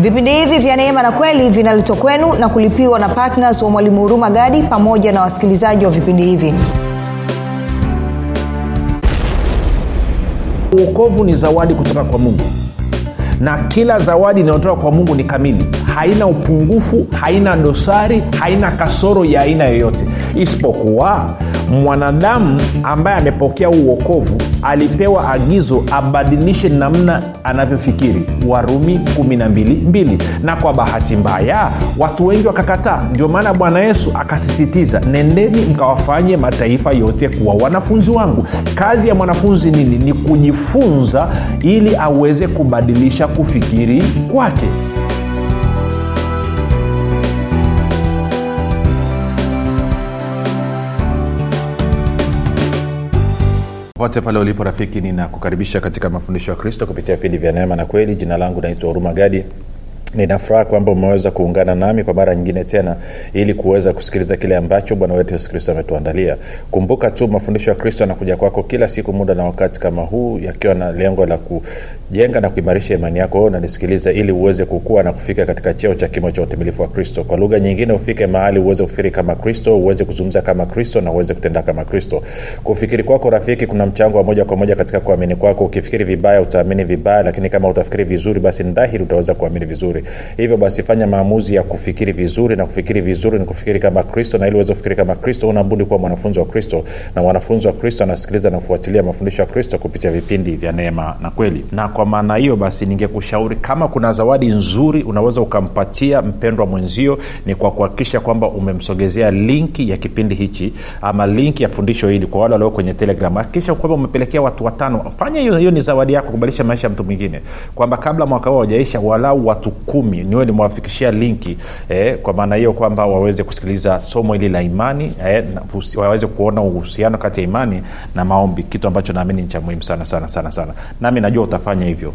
vipindi hivi vya neema na kweli vinaletwa kwenu na kulipiwa na ptns wa mwalimu huruma gadi pamoja na wasikilizaji wa vipindi hivi. Uokovu ni zawadi kutoka kwa mungu. Na kila zawadi inayotoka kwa mungu ni kamili. Haina upungufu haina dosari haina kasoro ya aina yoyote. Isipokuwa mwanadamu ambaye amepokea uokovu alipewa agizo abadilishe namna anavyofikiri. Warumi 122 na kwa bahati mbaya watu wengi wakakataa. Ndio maana bwana yesu akasisitiza nendeni mkawafanye mataifa yote kuwa wanafunzi wangu. Kazi ya mwanafunzi nini? Ni kujifunza ili aweze kubadilisha kufikiri kwake popote pale ulipo rafiki ninakukaribisha katika mafundisho ya kristo kupitia vipindi vya neema na kweli. Jina langu naitwa huruma gadi ninafuraha kwamba umeweza kuungana nami kwa mara nyingine tena ili kuweza kusikiliza kile ambacho bwana wetu yesu kristo ametuandalia. Kumbuka tu mafundisho ya kristo yanakuja kwako kila siku muda na wakati kama huu yakiwa na lengo la kujenga na kuimarisha imani yako unanisikiliza ili uweze kukua na kufika katika cheo cha kimo cha utimilifu wa kristo. Kwa lugha nyingine ufike mahali uweze kufikiri kama kristo uweze kuzungumza kama kristo na uweze kutenda kama kristo. Kufikiri kwako rafiki kuna mchango wa moja kwa moja katika kuamini kwako. Ukifikiri vibaya utaamini vibaya lakini kama utafikiri vizuri basi ni dhahiri utaweza kuamini vizuri hivyo basi fanya maamuzi ya kufikiri vizuri na kufikiri vizuri ni kufikiri kama kristo na ili uweze kufikiri kama kristo unabudi kuwa mwanafunzi wa kristo na mwanafunzi wa kristo anasikiliza na kufuatilia mafundisho ya kristo kupitia vipindi vya neema na kweli. Na kwa maana hiyo basi ningekushauri kama kuna zawadi nzuri unaweza ukampatia mpendwa mwenzio ni kwa kuhakikisha kwamba umemsogezea linki ya kipindi hichi ama linki ya fundisho hili kwa wale walio kwenye telegram. Hakikisha kwamba umepelekea watu watano. Fanya hiyo ni zawadi yako kubadilisha maisha ya mtu mwingine. Kwamba kabla mwaka huo wajaisha walau watu kumi. Niwe nimewafikishia linki eh, kwa maana hiyo kwamba waweze kusikiliza somo hili la imani eh, waweze kuona uhusiano kati ya imani na maombi kitu ambacho naamini ni cha muhimu sana sana sana sana. Nami najua utafanya hivyo.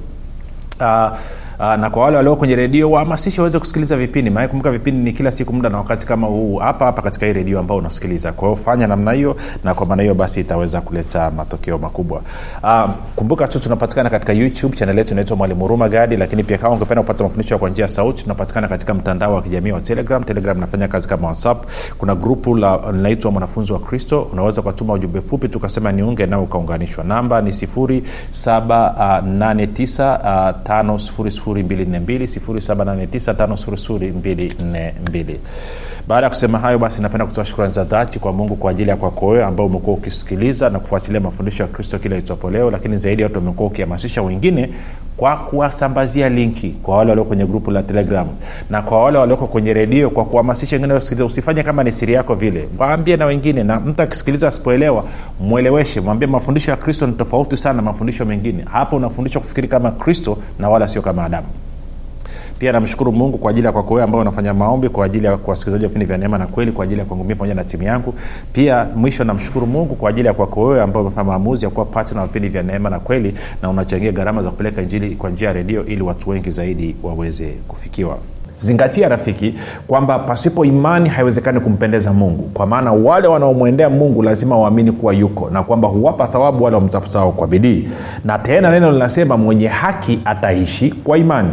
Uh, Uh, na kwa wale walio kwenye redio wahamasishe waweze kusikiliza vipindi. Maana kumbuka vipindi ni kila siku muda na wakati kama huu hapa hapa katika hii redio ambao unasikiliza. Kwa hiyo fanya namna hiyo na kwa maana hiyo basi itaweza kuleta matokeo makubwa. Uh, kumbuka tu tunapatikana katika youtube chanel yetu inaitwa mwalimu huruma gadi lakini pia kama ungependa kupata mafundisho kwa njia ya sauti tunapatikana katika mtandao wa kijamii wa telegram. Telegram nafanya kazi kama whatsapp. Kuna grupu linaitwa mwanafunzi wa kristo. Unaweza ukatuma ujumbe fupi tukasema niunge nao ukaunganishwa. Namba ni 7895242 baada ya kusema hayo basi napenda kutoa shukrani za dhati kwa mungu kwa ajili ya kwako wewe ambao umekuwa ukisikiliza na kufuatilia mafundisho ya kristo kila itwapo leo lakini zaidi ya yote umekuwa ukihamasisha wengine kwa kuwasambazia linki kwa wale walioko kwenye grupu la telegram na kwa wale walioko kwenye redio kwa kuhamasisha wengine wasikiliza usifanye kama ni siri yako vile waambie na wengine na mtu akisikiliza asipoelewa mweleweshe mwambie mafundisho ya kristo ni tofauti sana na mafundisho mengine. Hapo unafundishwa kufikiri kama kristo na wala sio kama adamu pia namshukuru mungu kwa ajili ya kwako wewe ambao unafanya maombi kwa ajili ya wasikilizaji wa vipindi vya neema na kweli kwa ajili ya kuangumia pamoja na timu yangu. Pia mwisho namshukuru mungu kwa ajili ya kwako wewe ambao umefanya maamuzi ya kuwa patna wa vipindi vya neema na kweli na unachangia gharama za kupeleka injili kwa njia ya redio ili watu wengi zaidi waweze kufikiwa zingatia rafiki kwamba pasipo imani haiwezekani kumpendeza mungu. Kwa maana wale wanaomwendea mungu lazima waamini kuwa yuko na kwamba huwapa thawabu wale wamtafutao kwa bidii. Na tena neno linasema mwenye haki ataishi kwa imani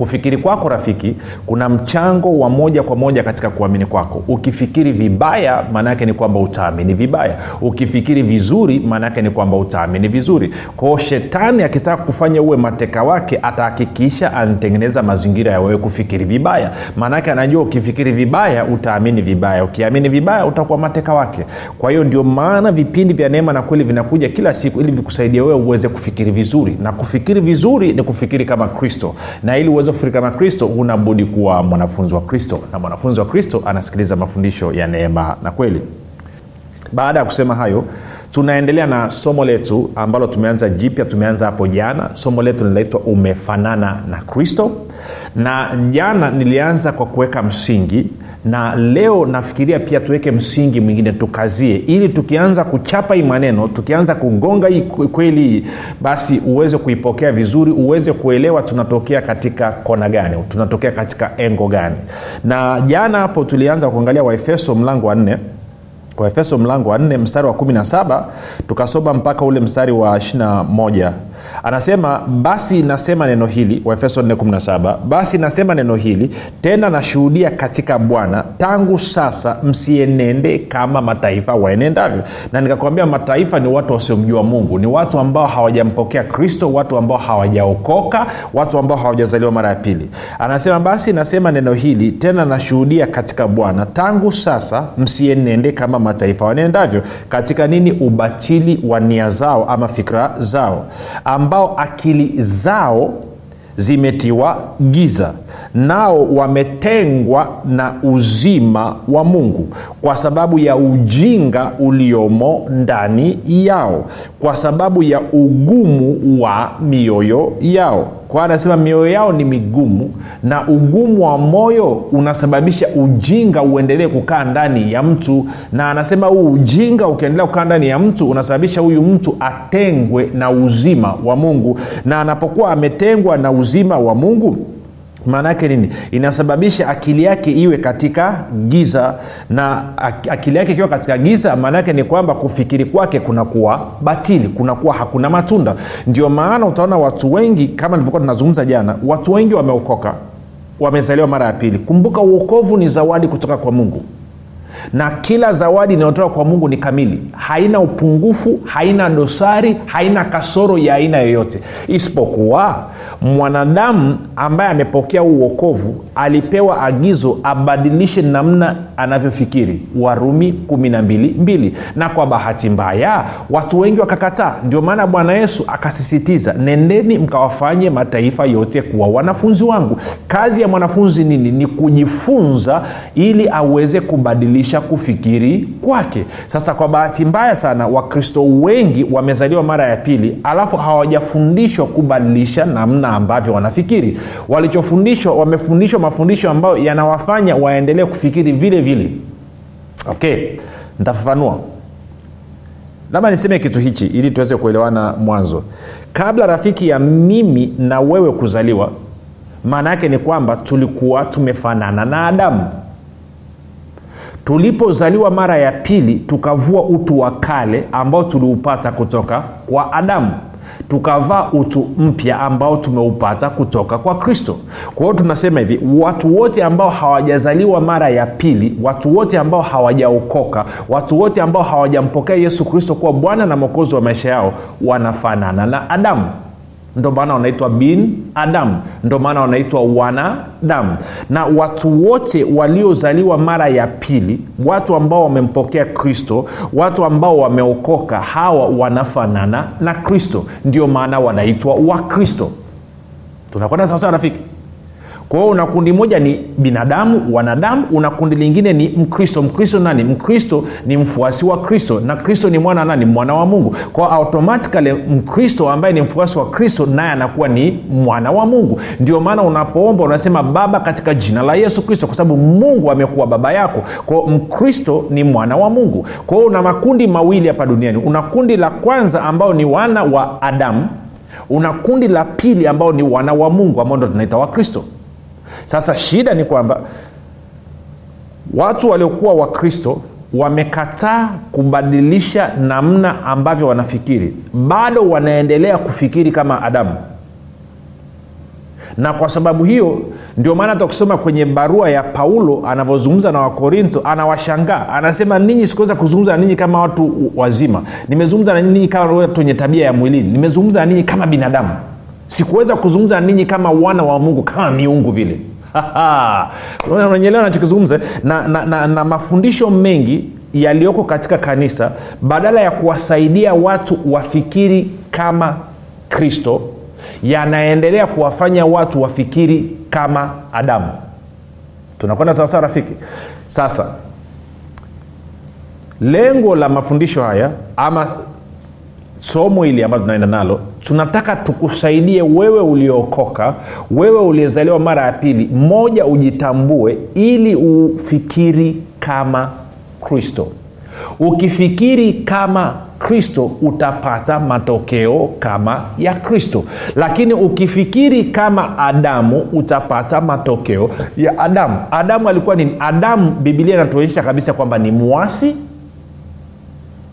kufikiri kwako rafiki kuna mchango wa moja kwa moja katika kuamini kwako. Ukifikiri vibaya maanaake ni kwamba utaamini vibaya. Ukifikiri vizuri maanaake ni kwamba utaamini vizuri. Kwao shetani akitaka kufanya uwe mateka wake atahakikisha anatengeneza mazingira ya wewe kufikiri vibaya. Maanaake anajua ukifikiri vibaya utaamini vibaya. Ukiamini vibaya utakuwa mateka wake. Kwa hiyo ndio maana vipindi vya neema na kweli vinakuja kila siku ili vikusaidia wewe uweze kufikiri vizuri. Na kufikiri vizuri ni kufikiri kama kristo. Na ili uweze kufikiri na kristo unabudi kuwa mwanafunzi wa kristo. Na mwanafunzi wa kristo anasikiliza mafundisho ya neema na kweli. Baada ya kusema hayo tunaendelea na somo letu ambalo tumeanza jipya tumeanza hapo jana. Somo letu linaitwa umefanana na kristo. Na jana nilianza kwa kuweka msingi na leo nafikiria pia tuweke msingi mwingine tukazie. Ili tukianza kuchapa hii maneno tukianza kugonga hii kweli hii basi uweze kuipokea vizuri uweze kuelewa tunatokea katika kona gani tunatokea katika engo gani. Na jana hapo tulianza kuangalia waefeso mlango wa nne. Waefeso mlango wa nne mstari wa 17 tukasoma mpaka ule mstari wa 21 anasema basi nasema neno hili waefeso 417 basi nasema neno hili tena nashuhudia katika bwana tangu sasa msienende kama mataifa waenendavyo. Na nikakwambia mataifa ni watu wasiomjua mungu ni watu ambao hawajampokea kristo watu ambao hawajaokoka watu ambao hawajazaliwa mara ya pili. Anasema basi nasema neno hili tena nashuhudia katika bwana tangu sasa msienende kama mataifa waenendavyo. Katika nini? Ubatili wa nia zao ama fikra zao ambao akili zao zimetiwa giza nao wametengwa na uzima wa mungu kwa sababu ya ujinga uliomo ndani yao kwa sababu ya ugumu wa mioyo yao kwa anasema mioyo yao ni migumu na ugumu wa moyo unasababisha ujinga uendelee kukaa ndani ya mtu. Na anasema huu ujinga ukiendelea kukaa ndani ya mtu unasababisha huyu mtu atengwe na uzima wa mungu. Na anapokuwa ametengwa na uzima wa mungu maana yake nini? Inasababisha akili yake iwe katika giza na akili yake ikiwa katika giza maana yake ni kwamba kufikiri kwake kunakuwa batili kunakuwa hakuna matunda. Ndio maana utaona watu wengi kama nilivyokuwa tunazungumza jana watu wengi wameokoka. Wamezaliwa mara ya pili. Kumbuka uokovu ni zawadi kutoka kwa mungu na kila zawadi inayotoka kwa mungu ni kamili. Haina upungufu haina dosari haina kasoro ya aina yoyote. Isipokuwa mwanadamu ambaye amepokea uokovu alipewa agizo abadilishe namna anavyofikiri. Warumi 122 na kwa bahati mbaya watu wengi wakakataa. Ndio maana bwana yesu akasisitiza nendeni mkawafanye mataifa yote kuwa wanafunzi wangu. Kazi ya mwanafunzi nini? Ni kujifunza ili aweze kubadilisha kufikiri kwake. Sasa kwa bahati mbaya sana wakristo wengi wamezaliwa mara ya pili alafu hawajafundishwa kubadilisha namna ambavyo wanafikiri. Walichofundishwa wamefundishwa mafundisho ambayo yanawafanya waendelee kufikiri vile vile. Okay nitafafanua. Labda niseme kitu hichi ili tuweze kuelewana mwanzo. Kabla rafiki ya mimi na wewe kuzaliwa maana yake ni kwamba tulikuwa tumefanana na adamu tulipozaliwa mara ya pili tukavua utu wa kale ambao tuliupata kutoka kwa adamu. Tukavaa utu mpya ambao tumeupata kutoka kwa kristo. Kwa hiyo tunasema hivi watu wote ambao hawajazaliwa mara ya pili watu wote ambao hawajaokoka watu wote ambao hawajampokea yesu kristo kuwa bwana na mwokozi wa maisha yao wanafanana na adamu ndo maana wanaitwa bin adamu ndo maana wanaitwa wanadamu na watu wote waliozaliwa mara ya pili watu ambao wamempokea kristo watu ambao wameokoka hawa wanafanana na kristo. Ndio maana wanaitwa wakristo. Tunakwenda sawasawa rafiki kwa hiyo una kundi moja ni binadamu wanadamu una kundi lingine ni mkristo. Mkristo nani? Mkristo ni mfuasi wa kristo na kristo ni mwana nani? Mwana wa mungu. Kwao automatikali mkristo ambaye ni mfuasi wa kristo naye anakuwa ni mwana wa mungu. Ndio maana unapoomba unasema baba katika jina la yesu kristo kwa sababu mungu amekuwa baba yako. Kwao mkristo ni mwana wa mungu. Kwa una makundi mawili hapa duniani. Una kundi la kwanza ambao ni wana wa adamu una kundi la pili ambao ni wana wa mungu ambao ndo tunaita wakristo sasa shida ni kwamba watu waliokuwa wakristo wamekataa kubadilisha namna ambavyo wanafikiri. Bado wanaendelea kufikiri kama adamu. Na kwa sababu hiyo ndio maana hata ukisoma kwenye barua ya paulo anavyozungumza na wakorinto anawashangaa. Anasema ninyi sikuweza kuzungumza na ninyi kama watu wazima. Nimezungumza na ninyi kama watu wenye tabia ya mwilini. Nimezungumza na ninyi kama binadamu. Sikuweza kuzungumza na ninyi kama wana wa mungu kama miungu vile unanyelewa nachokizungumza na, na, na, na mafundisho mengi yaliyoko katika kanisa badala ya kuwasaidia watu wafikiri kama kristo yanaendelea kuwafanya watu wafikiri kama adamu. Tunakwenda sawasawa rafiki? Sasa lengo la mafundisho haya ama somo hili ambalo tunaenda nalo tunataka tukusaidie wewe uliokoka wewe uliyezaliwa mara ya pili moja ujitambue ili ufikiri kama kristo. Ukifikiri kama kristo utapata matokeo kama ya kristo. Lakini ukifikiri kama adamu utapata matokeo ya adamu. Adamu alikuwa nini? Adamu bibilia inatuonyesha kabisa kwamba ni mwasi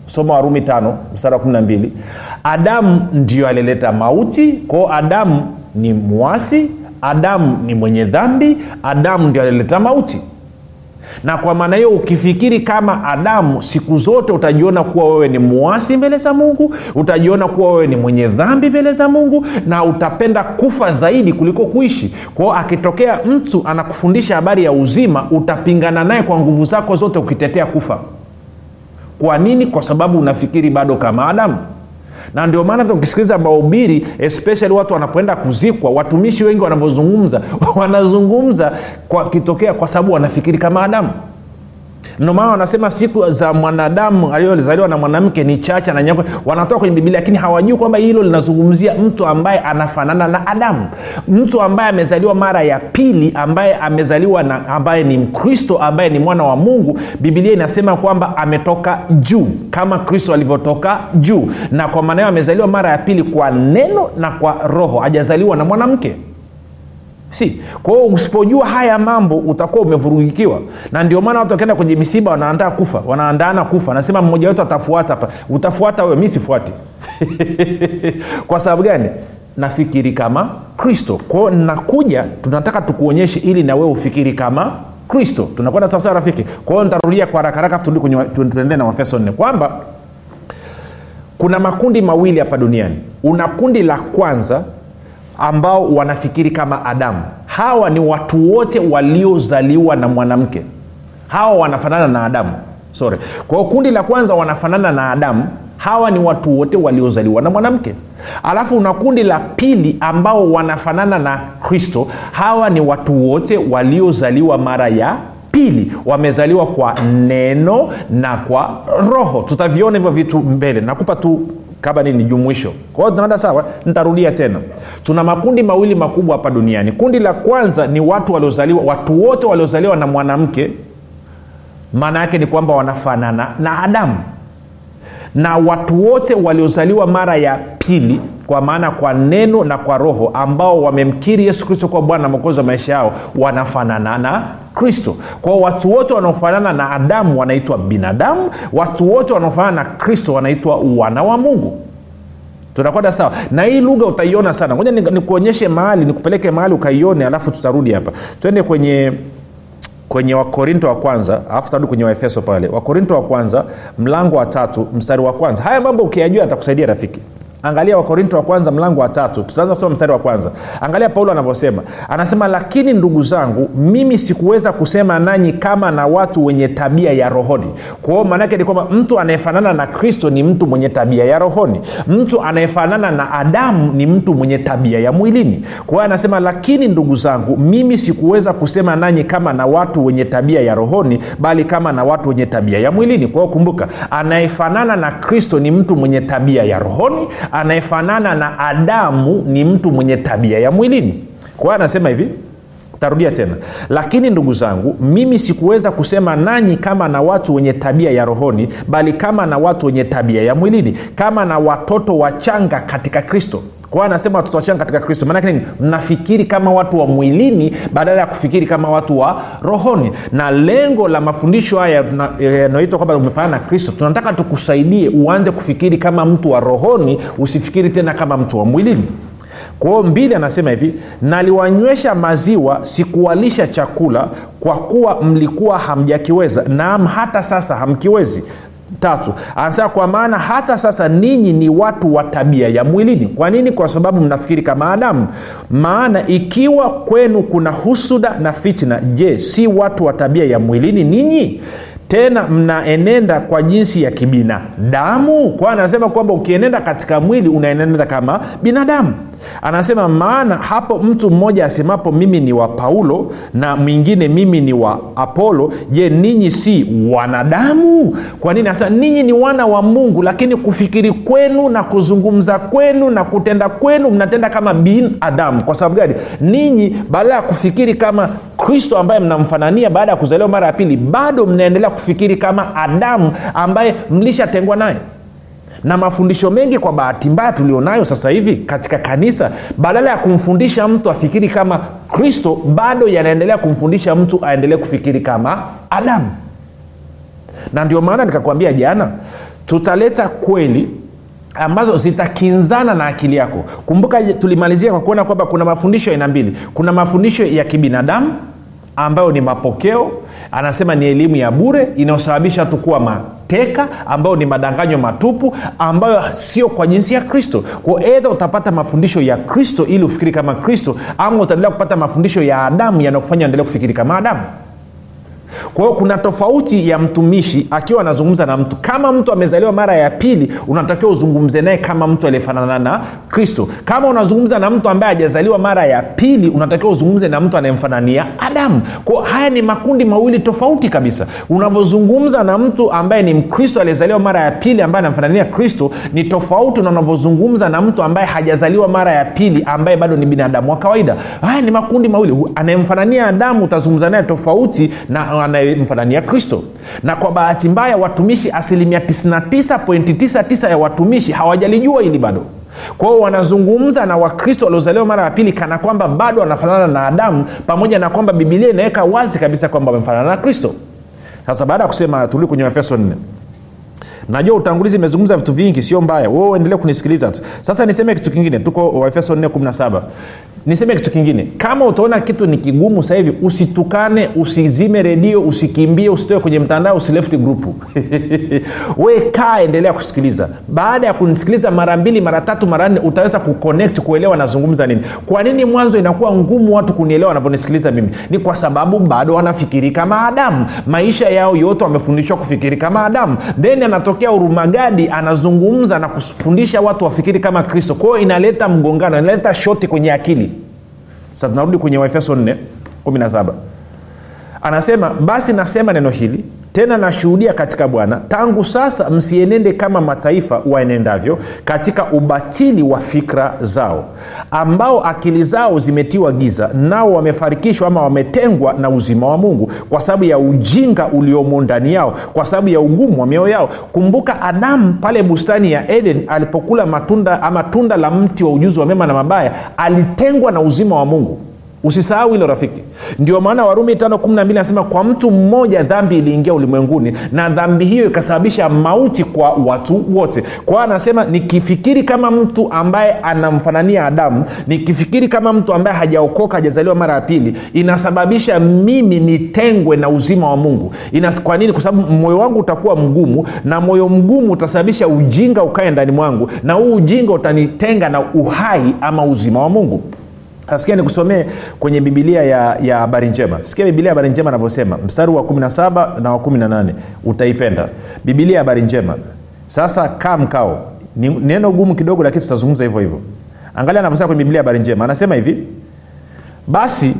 soma warumi tano mstari wa 12 adamu ndio alileta mauti kwao adamu ni mwasi adamu ni mwenye dhambi adamu ndio alileta mauti. Na kwa maana hiyo ukifikiri kama adamu siku zote utajiona kuwa wewe ni mwasi mbele za mungu utajiona kuwa wewe ni mwenye dhambi mbele za mungu na utapenda kufa zaidi kuliko kuishi. Kwao akitokea mtu anakufundisha habari ya uzima utapingana naye kwa nguvu zako zote ukitetea kufa kwa nini? Kwa sababu unafikiri bado kama adamu na ndio maana ukisikiliza mahubiri especially watu wanapoenda kuzikwa watumishi wengi wanavyozungumza wanazungumza kwa kitokea kwa sababu wanafikiri kama adamu ndio maana wanasema siku za mwanadamu aliyozaliwa na mwanamke ni chache na nyakwe wanatoka kwenye bibilia lakini hawajui kwamba hilo linazungumzia mtu ambaye anafanana na adamu. Mtu ambaye amezaliwa mara ya pili ambaye amezaliwa na ambaye ni mkristo ambaye ni mwana wa mungu bibilia inasema kwamba ametoka juu kama kristo alivyotoka juu. Na kwa maana hiyo amezaliwa mara ya pili kwa neno na kwa roho hajazaliwa na mwanamke si. Kwa hiyo usipojua haya mambo utakuwa umevurugikiwa. Na ndio maana watu wakienda kwenye misiba wanaandaa kufa. Wanaandaana kufa. Nasema mmoja wetu atafuata hapa. Utafuata wewe mi sifuati. Kwa sababu gani? Nafikiri kama kristo. Kwao nakuja tunataka tukuonyeshe ili na wewe ufikiri kama kristo. Tunakwenda sawasawa rafiki? Kwa hiyo nitarudia kwa haraka turudi tuendelee na wafeso nne. Kwamba kuna makundi mawili hapa duniani. Una kundi la kwanza ambao wanafikiri kama adamu. Hawa ni watu wote waliozaliwa na mwanamke. Hawa wanafanana na adamu. Sorry. Kwao kundi la kwanza wanafanana na adamu. Hawa ni watu wote waliozaliwa na mwanamke. Alafu una kundi la pili ambao wanafanana na kristo. Hawa ni watu wote waliozaliwa mara ya pili. Wamezaliwa kwa neno na kwa roho. Tutaviona hivyo vitu mbele. Nakupa tu kama nini? Jumuisho kwa hiyo tunaenda sawa? Nitarudia tena. Tuna makundi mawili makubwa hapa duniani. Kundi la kwanza ni watu waliozaliwa watu wote waliozaliwa na mwanamke. Maana yake ni kwamba wanafanana na adamu. Na watu wote waliozaliwa mara ya pili kwa maana kwa neno na kwa roho ambao wamemkiri yesu kristo kuwa bwana na mwokozi wa maisha yao wanafanana na kristo. Kwao watu wote wanaofanana na adamu wanaitwa binadamu watu wote wanaofanana na kristo wanaitwa wana wa mungu. Tunakwenda sawa? Na hii lugha utaiona sana. Ngoja nikuonyeshe mahali nikupeleke mahali ukaione alafu tutarudi hapa. Twende kwenye kwenye wakorinto wa kwanza alafu tarudi kwenye waefeso pale. Wakorinto wa kwanza mlango wa tatu mstari wa kwanza. Haya mambo ukiyajua atakusaidia rafiki angalia wakorinto wa kwanza mlango wa tatu. Tutaanza kusoma mstari wa kwanza. Angalia paulo anavyosema. Anasema lakini ndugu zangu mimi sikuweza kusema nanyi kama na watu wenye tabia ya rohoni. Kwao maanaake ni kwamba mtu anayefanana na kristo ni mtu mwenye tabia ya rohoni. Mtu anayefanana na adamu ni mtu mwenye tabia ya mwilini. Kwa anasema lakini ndugu zangu mimi sikuweza kusema nanyi kama na watu wenye tabia ya rohoni bali kama na watu wenye tabia ya mwilini. Kwa kumbuka anayefanana na kristo ni mtu mwenye tabia ya rohoni anayefanana na adamu ni mtu mwenye tabia ya mwilini. Kwa anasema hivi tarudia tena. Lakini ndugu zangu mimi sikuweza kusema nanyi kama na watu wenye tabia ya rohoni bali kama na watu wenye tabia ya mwilini kama na watoto wachanga katika kristo kwa anasema watoto wachanga katika kristo. Maanake nini? Mnafikiri kama watu wa mwilini badala ya kufikiri kama watu wa rohoni. Na lengo la mafundisho haya yanayoitwa kwamba umefanana na kristo tunataka tukusaidie uanze kufikiri kama mtu wa rohoni usifikiri tena kama mtu wa mwilini. Kwa hiyo mbili anasema hivi naliwanywesha maziwa sikuwalisha chakula kwa kuwa mlikuwa hamjakiweza naam hata sasa hamkiwezi tatu. Anasema kwa maana hata sasa ninyi ni watu wa tabia ya mwilini. Kwa nini? Kwa sababu mnafikiri kama adamu. Maana ikiwa kwenu kuna husuda na fitna je si watu wa tabia ya mwilini ninyi? Tena mnaenenda kwa jinsi ya kibinadamu? Kwa anasema kwamba ukienenda katika mwili unaenenda kama binadamu anasema maana hapo mtu mmoja asemapo mimi ni wa paulo na mwingine mimi ni wa apolo je ninyi si wanadamu? Kwa nini? Hasa ninyi ni wana wa mungu lakini kufikiri kwenu na kuzungumza kwenu na kutenda kwenu mnatenda kama binadamu kwa sababu gani? Ninyi baada ya kufikiri kama kristo ambaye mnamfanania baada ya kuzaliwa mara ya pili bado mnaendelea kufikiri kama adamu ambaye mlishatengwa naye na mafundisho mengi kwa bahati mbaya tulionayo sasa hivi katika kanisa badala ya kumfundisha mtu afikiri kama kristo bado yanaendelea kumfundisha mtu aendelee kufikiri kama adamu. Na ndio maana nikakwambia jana tutaleta kweli ambazo zitakinzana na akili yako. Kumbuka tulimalizia kwa kuona kwamba kuna mafundisho aina mbili. Kuna mafundisho ya kibinadamu ambayo ni mapokeo anasema ni elimu ya bure inayosababisha tu kuwa mateka ambayo ni madanganyo matupu ambayo sio kwa jinsi ya kristo. Kwa edha utapata mafundisho ya kristo ili ufikiri kama kristo ama utaendelea kupata mafundisho ya adamu yanayokufanya endelea kufikiri kama adamu kwa hiyo kuna tofauti ya mtumishi akiwa anazungumza na mtu. Kama mtu amezaliwa mara ya pili unatakiwa uzungumze naye kama mtu aliyefanana na kristo. Kama unazungumza na mtu ambaye hajazaliwa mara ya pili unatakiwa uzungumze na mtu anayemfanania adamu. Kwao haya ni makundi mawili tofauti kabisa. Unavyozungumza na mtu ambaye ni mkristo aliyezaliwa mara ya pili ambaye anamfanania kristo ni tofauti na unavyozungumza na mtu ambaye hajazaliwa mara ya pili ambaye bado ni binadamu wa kawaida. Haya ni makundi mawili. Anayemfanania adamu utazungumza naye tofauti na anayemfanania kristo. Na kwa bahati mbaya watumishi asilimia 99.99 ya watumishi hawajalijua hili bado. Kwao wanazungumza na wakristo waliozaliwa mara ya pili kana kwamba bado wanafanana na adamu pamoja na kwamba bibilia inaweka wazi kabisa kwamba wamefanana na kristo. Sasa baada ya kusema turudi kwenye efeso 4 najua utangulizi imezungumza vitu vingi sio mbaya. Wewe uendelee kunisikiliza tu. Sasa niseme kitu kingine tuko waefeso 417 niseme kitu kingine. Kama utaona kitu ni kigumu sasa hivi usitukane usizime redio usikimbie usitoe kwenye mtandao usileft grupu. We kaa endelea kusikiliza. Baada ya kunisikiliza mara mbili mara tatu mara nne utaweza kuconnect kuelewa nazungumza nini. Kwa nini mwanzo inakuwa ngumu watu kunielewa wanavyonisikiliza mimi? Ni kwa sababu bado wanafikiri kama adamu. Maisha yao yote wamefundishwa kufikiri kama adamu. Then anatokea urumagadi anazungumza na kufundisha watu wafikiri kama kristo. Kwao inaleta mgongano inaleta shoti kwenye akili. Sa tunarudi kwenye waefeso 4 17 anasema basi nasema neno hili tena nashuhudia katika bwana tangu sasa msienende kama mataifa waenendavyo katika ubatili wa fikra zao ambao akili zao zimetiwa giza nao wamefarikishwa ama wametengwa na uzima wa mungu kwa sababu ya ujinga uliomo ndani yao kwa sababu ya ugumu wa mioyo yao. Kumbuka adamu pale bustani ya eden alipokula matunda ama tunda la mti wa ujuzi wa mema na mabaya alitengwa na uzima wa mungu usisahau hilo rafiki. Ndio maana warumi 512 anasema kwa mtu mmoja dhambi iliingia ulimwenguni na dhambi hiyo ikasababisha mauti kwa watu wote. Kwao anasema nikifikiri kama mtu ambaye anamfanania adamu nikifikiri kama mtu ambaye hajaokoka hajazaliwa mara ya pili inasababisha mimi nitengwe na uzima wa mungu. Kwa nini? Kwa sababu moyo wangu utakuwa mgumu na moyo mgumu utasababisha ujinga ukae ndani mwangu na huu ujinga utanitenga na uhai ama uzima wa mungu sikia nikusomee kwenye bibilia ya habari njema. Sikia bibilia ya habari njema anavyosema. Mstari wa 17 na wa 18 utaipenda. Bibilia ya habari njema. Sasa kaa mkao. Ni neno gumu kidogo lakini tutazungumza hivyo hivyo. Angalia anavyosema kwenye ya habari njema. Anasema hivi basi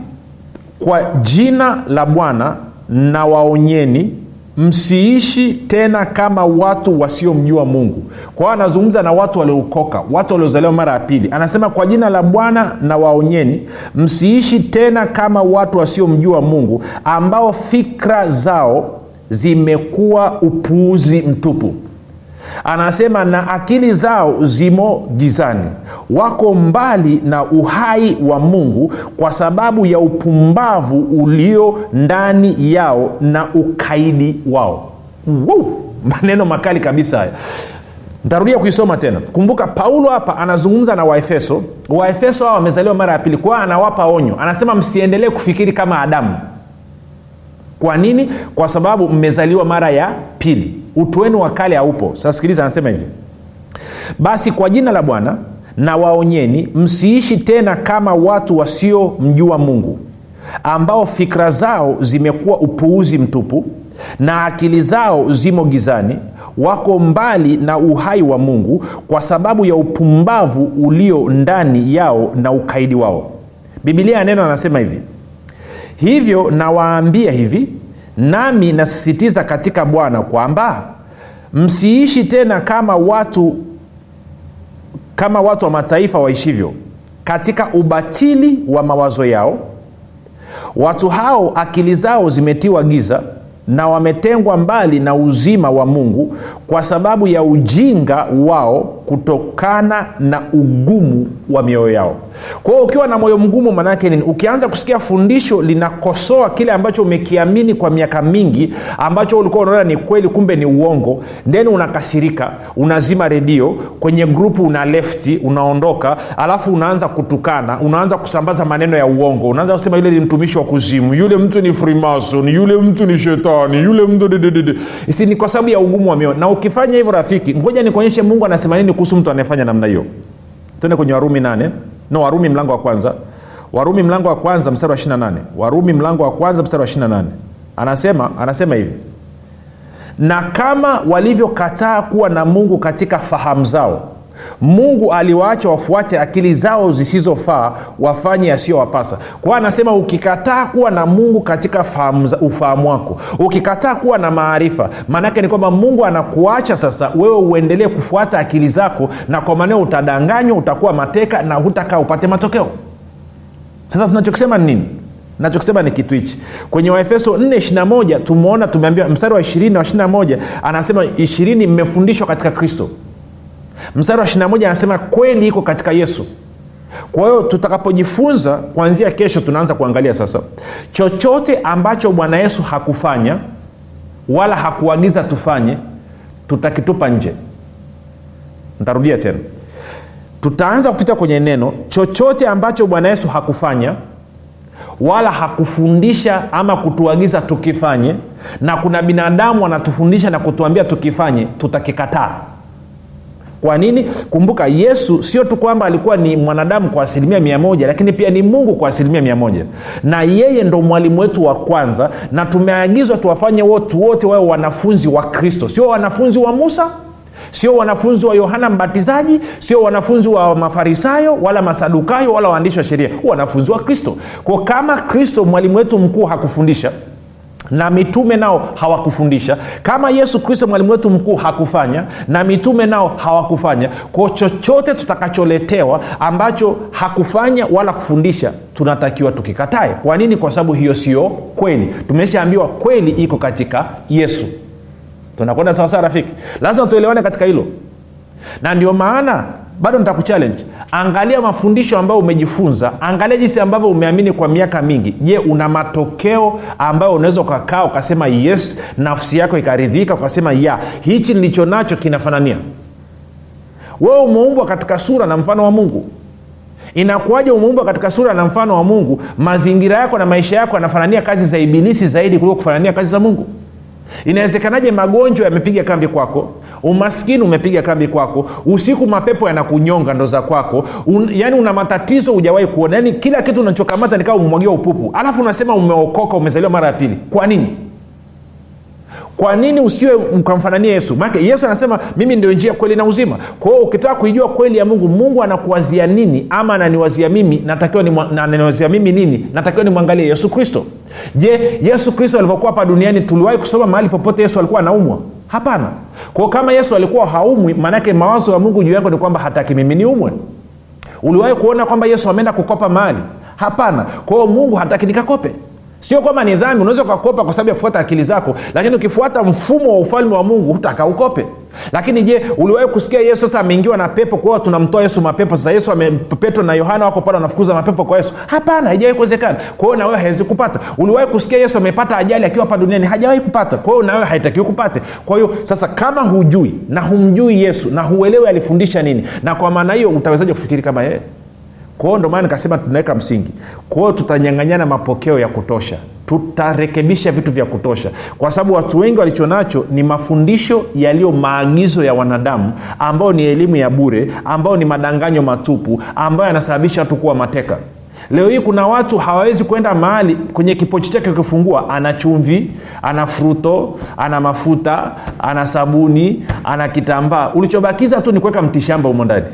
kwa jina la bwana na waonyeni msiishi tena kama watu wasiomjua mungu. Kwa hiyo anazungumza na watu waliookoka watu waliozaliwa mara ya pili. Anasema kwa jina la bwana na waonyeni msiishi tena kama watu wasiomjua mungu ambao fikra zao zimekuwa upuuzi mtupu anasema na akili zao zimo gizani. Wako mbali na uhai wa mungu kwa sababu ya upumbavu ulio ndani yao na ukaidi wao. Wow! maneno makali kabisa haya. Ntarudia kuisoma tena. Kumbuka paulo hapa anazungumza na waefeso. Waefeso hawa wamezaliwa mara ya pili kwao anawapa onyo. Anasema msiendelee kufikiri kama adamu kwa nini? Kwa sababu mmezaliwa mara ya pili. Utu wenu wa kale haupo. Sasa anasema hivi. Basi kwa jina la bwana na waonyeni msiishi tena kama watu wasiomjua mungu ambao fikra zao zimekuwa upuuzi mtupu na akili zao zimo gizani wako mbali na uhai wa mungu kwa sababu ya upumbavu ulio ndani yao na ukaidi wao. Bibilia ya neno anasema hivi hivyo nawaambia hivi nami nasisitiza katika bwana kwamba msiishi tena kama watu kama watu wa mataifa waishivyo katika ubatili wa mawazo yao. Watu hao akili zao zimetiwa giza na wametengwa mbali na uzima wa mungu kwa sababu ya ujinga wao kutokana na ugumu wa mioyo yao. Kwa hiyo ukiwa na moyo mgumu maanaake nini? Ukianza kusikia fundisho linakosoa kile ambacho umekiamini kwa miaka mingi ambacho ulikuwa unaona ni kweli kumbe ni uongo then unakasirika unazima redio kwenye grupu una lefti unaondoka alafu unaanza kutukana unaanza kusambaza maneno ya uongo unaanza kusema yule ni mtumishi wa kuzimu yule mtu ni frimason yule mtu ni shetani yule mtu si ni kwa sababu ya ugumu wa mioyo. Na ukifanya hivyo rafiki ngoja nikuonyeshe mungu anasema nini kuhusu mtu anayefanya namna hiyo. Tuende kwenye warumi nane. No warumi mlango wa kwanza. Warumi mlango wa kwanza mstari wa 28 warumi mlango wa kwanza mstari wa 28 anasema anasema hivi. Na kama walivyokataa kuwa na mungu katika fahamu zao mungu aliwaacha wafuate akili zao zisizofaa wafanye yasiyowapasa. Kwa anasema ukikataa kuwa na mungu katika ufahamu wako ukikataa kuwa na maarifa maanaake ni kwamba mungu anakuacha sasa wewe uendelee kufuata akili zako na kwa maneo utadanganywa utakuwa mateka na hutakaa upate matokeo. Sasa tunachokisema ni nini? Nachokisema ni kitu hichi. Kwenye waefeso 421 tumeona tumeambiwa mstari wa 20 na wa 21 anasema 20 mmefundishwa katika kristo mstari wa 21 anasema kweli iko katika yesu. Kwa hiyo tutakapojifunza kuanzia kesho tunaanza kuangalia sasa. Chochote ambacho bwana yesu hakufanya wala hakuagiza tufanye tutakitupa nje. Ntarudia tena. Tutaanza kupita kwenye neno chochote ambacho bwana yesu hakufanya wala hakufundisha ama kutuagiza tukifanye na kuna binadamu anatufundisha na kutuambia tukifanye tutakikataa kwa nini? Kumbuka yesu sio tu kwamba alikuwa ni mwanadamu kwa asilimia mia moja lakini pia ni mungu kwa asilimia mia moja. Na yeye ndo mwalimu wetu wa kwanza na tumeagizwa tuwafanye watu wote wawe wanafunzi wa kristo. Sio wanafunzi wa musa sio wanafunzi wa yohana mbatizaji sio wanafunzi wa mafarisayo wala masadukayo wala waandishi wa sheria. Wanafunzi wa kristo. Kwa kama kristo mwalimu wetu mkuu hakufundisha na mitume nao hawakufundisha. Kama yesu kristo mwalimu wetu mkuu hakufanya na mitume nao hawakufanya kwa chochote tutakacholetewa ambacho hakufanya wala kufundisha tunatakiwa tukikatae. Kwa nini? Kwa sababu hiyo sio kweli. Tumeshaambiwa kweli iko katika yesu. Tunakwenda sawasawa rafiki? Lazima tuelewane katika hilo. Na ndio maana bado nitakuchallenge. Angalia mafundisho ambayo umejifunza. Angalia jinsi ambavyo umeamini kwa miaka mingi. Je una matokeo ambayo unaweza ukakaa ukasema yes nafsi yako ikaridhika ukasema ya hichi nilicho nacho kinafanania. Wewe umeumbwa katika sura na mfano wa mungu. Inakuwaja umeumbwa katika sura na mfano wa mungu? Mazingira yako na maisha yako yanafanania kazi za ibilisi zaidi kuliko kufanania kazi za mungu. Inawezekanaje magonjwa yamepiga kambi kwako umaskini umepiga kambi kwako. Usiku mapepo yanakunyonga ndo za kwako. Un, yani una matatizo hujawahi kuona. Yani kila kitu unachokamata ni kama umemwagia upupu. Alafu unasema umeokoka umezaliwa mara ya pili. Kwa nini? Kwa nini usiwe mkamfanania yesu? Maake yesu anasema mimi ndio njia kweli na uzima. Kwa ukitaka kuijua kweli ya mungu mungu anakuwazia nini? Ama ananiwazia mimi natakiwa ni, na ananiwazia mimi nini? Natakiwa nimwangalie yesu kristo. Je yesu kristo alivyokuwa hapa duniani tuliwahi kusoma mahali popote yesu alikuwa anaumwa hapana. Kwao kama yesu alikuwa haumwi maanake mawazo ya mungu juu yako ni kwamba hataki mimi niumwe. Uliwahi kuona kwamba yesu ameenda kukopa mali? Hapana. Kwao mungu hataki nikakope sio kwamba ni dhambi unaweza ukakopa kwa sababu ya kufuata akili zako lakini ukifuata mfumo wa ufalme wa mungu hutaka ukope. Lakini je uliwahi kusikia yesu sasa ameingiwa na pepo kwa tunamtoa yesu mapepo? Sasa yesu ame, na yohana wako pale wanafukuza mapepo kwa yesu. Hapana haijawahi kuwezekana. Kwa nawewe hawezi kupata. Uliwahi kusikia yesu amepata ajali akiwa hapa duniani? Hajawahi kupata. Kwa hiyo nawewe haitakiwi kupate. Kwa hiyo sasa kama hujui na humjui yesu na huelewi alifundisha nini na kwa maana hiyo utawezaje kufikiri kama yeye kwa hiyo ndio maana nikasema tunaweka msingi. Kwa tutanyanganyana mapokeo ya kutosha. Tutarekebisha vitu vya kutosha. Kwa sababu watu wengi walichonacho ni mafundisho yaliyo maagizo ya wanadamu ambayo ni elimu ya bure ambayo ni madanganyo matupu ambayo yanasababisha watu kuwa mateka leo hii kuna watu hawawezi kwenda mahali kwenye kipochi chake ukifungua ana chumvi ana fruto ana mafuta ana sabuni ana kitambaa. Ulichobakiza tu ni kuweka mtishamba humo ndani.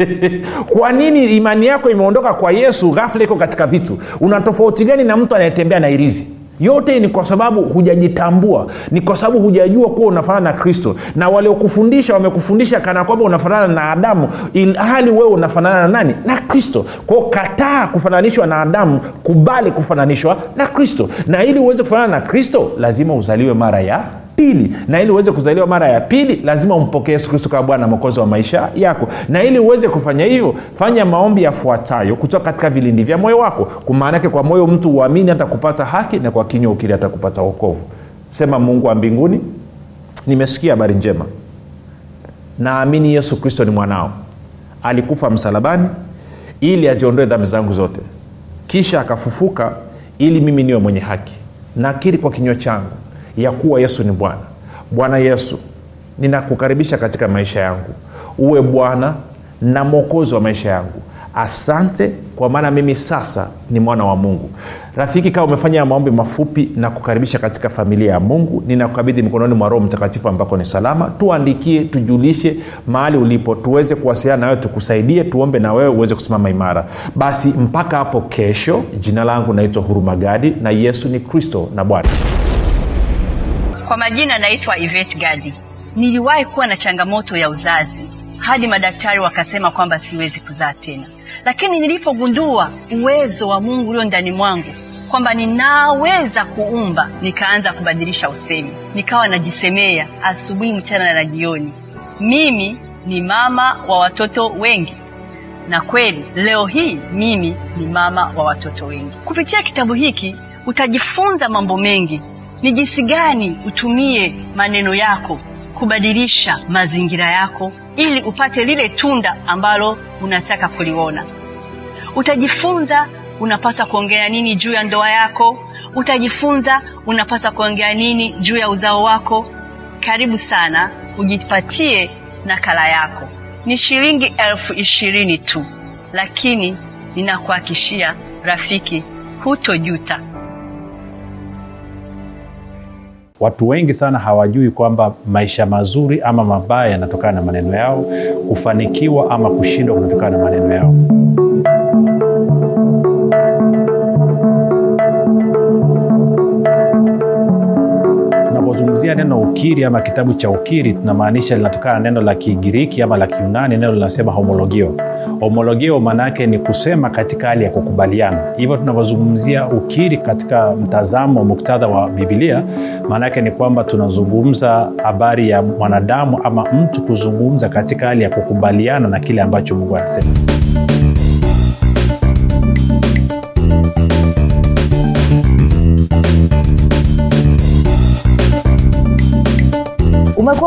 Kwa nini imani yako imeondoka kwa yesu ghafla iko katika vitu? Una tofauti gani na mtu anayetembea na irizi yote ni kwa sababu hujajitambua ni kwa sababu hujajua kuwa unafanana na kristo. Na waliokufundisha wamekufundisha kana kwamba unafanana na adamu hali wewe unafanana na nani? Na kristo. Kwao kataa kufananishwa na adamu kubali kufananishwa na kristo. Na ili uweze kufanana na kristo lazima uzaliwe mara ya pili. Na ili uweze kuzaliwa mara ya pili lazima umpokee yesu kristo kama bwana mwokozi wa maisha yako. Na ili uweze kufanya hivyo fanya maombi yafuatayo kutoka katika vilindi vya moyo wako. Kumaanake kwa moyo mtu uamini hata kupata haki na kwa kinywa ukili hata kupata wokovu. Sema mungu wa mbinguni nimesikia habari njema. Naamini yesu kristo ni mwanao. Alikufa msalabani ili aziondoe dhambi zangu zote. Kisha akafufuka ili mimi niwe mwenye haki. Nakiri kwa kinywa changu ya kuwa yesu ni bwana. Bwana yesu ninakukaribisha katika maisha yangu. Uwe bwana na mwokozi wa maisha yangu. Asante kwa maana mimi sasa ni mwana wa mungu. Rafiki kama umefanya maombi mafupi na kukaribisha katika familia ya mungu ninakukabidhi mikononi mwa roho mtakatifu ambako ni salama. Tuandikie tujulishe mahali ulipo tuweze kuwasiliana nawewe tukusaidie tuombe na wewe uweze kusimama imara. Basi mpaka hapo kesho jina langu naitwa hurumagadi na yesu ni kristo na bwana kwa majina naitwa ivet gadi. Niliwahi kuwa na changamoto ya uzazi hadi madaktari wakasema kwamba siwezi kuzaa tena. Lakini nilipogundua uwezo wa mungu ulio ndani mwangu kwamba ninaweza kuumba nikaanza kubadilisha usemi. Nikawa najisemea asubuhi mchana na jioni. Mimi ni mama wa watoto wengi. Na kweli leo hii mimi ni mama wa watoto wengi. Kupitia kitabu hiki utajifunza mambo mengi ni jinsi gani utumie maneno yako kubadilisha mazingira yako ili upate lile tunda ambalo unataka kuliona? Utajifunza unapaswa kuongea nini juu ya ndoa yako? Utajifunza unapaswa kuongea nini juu ya uzao wako? Karibu sana ujipatie nakala yako. Ni shilingi elfu ishirini tu lakini ninakuhakishia rafiki hutojuta watu wengi sana hawajui kwamba maisha mazuri ama mabaya yanatokana na maneno yao kufanikiwa ama kushindwa kunatokana na maneno yao ukiri ama kitabu cha ukiri tunamaanisha linatokana na neno la kigiriki ama la kiunani neno linasema homologio. Homologio maana yake ni kusema katika hali ya kukubaliana. Hivyo tunavyozungumzia ukiri katika mtazamo muktadha wa bibilia maana yake ni kwamba tunazungumza habari ya mwanadamu ama mtu kuzungumza katika hali ya kukubaliana na kile ambacho mungu anasema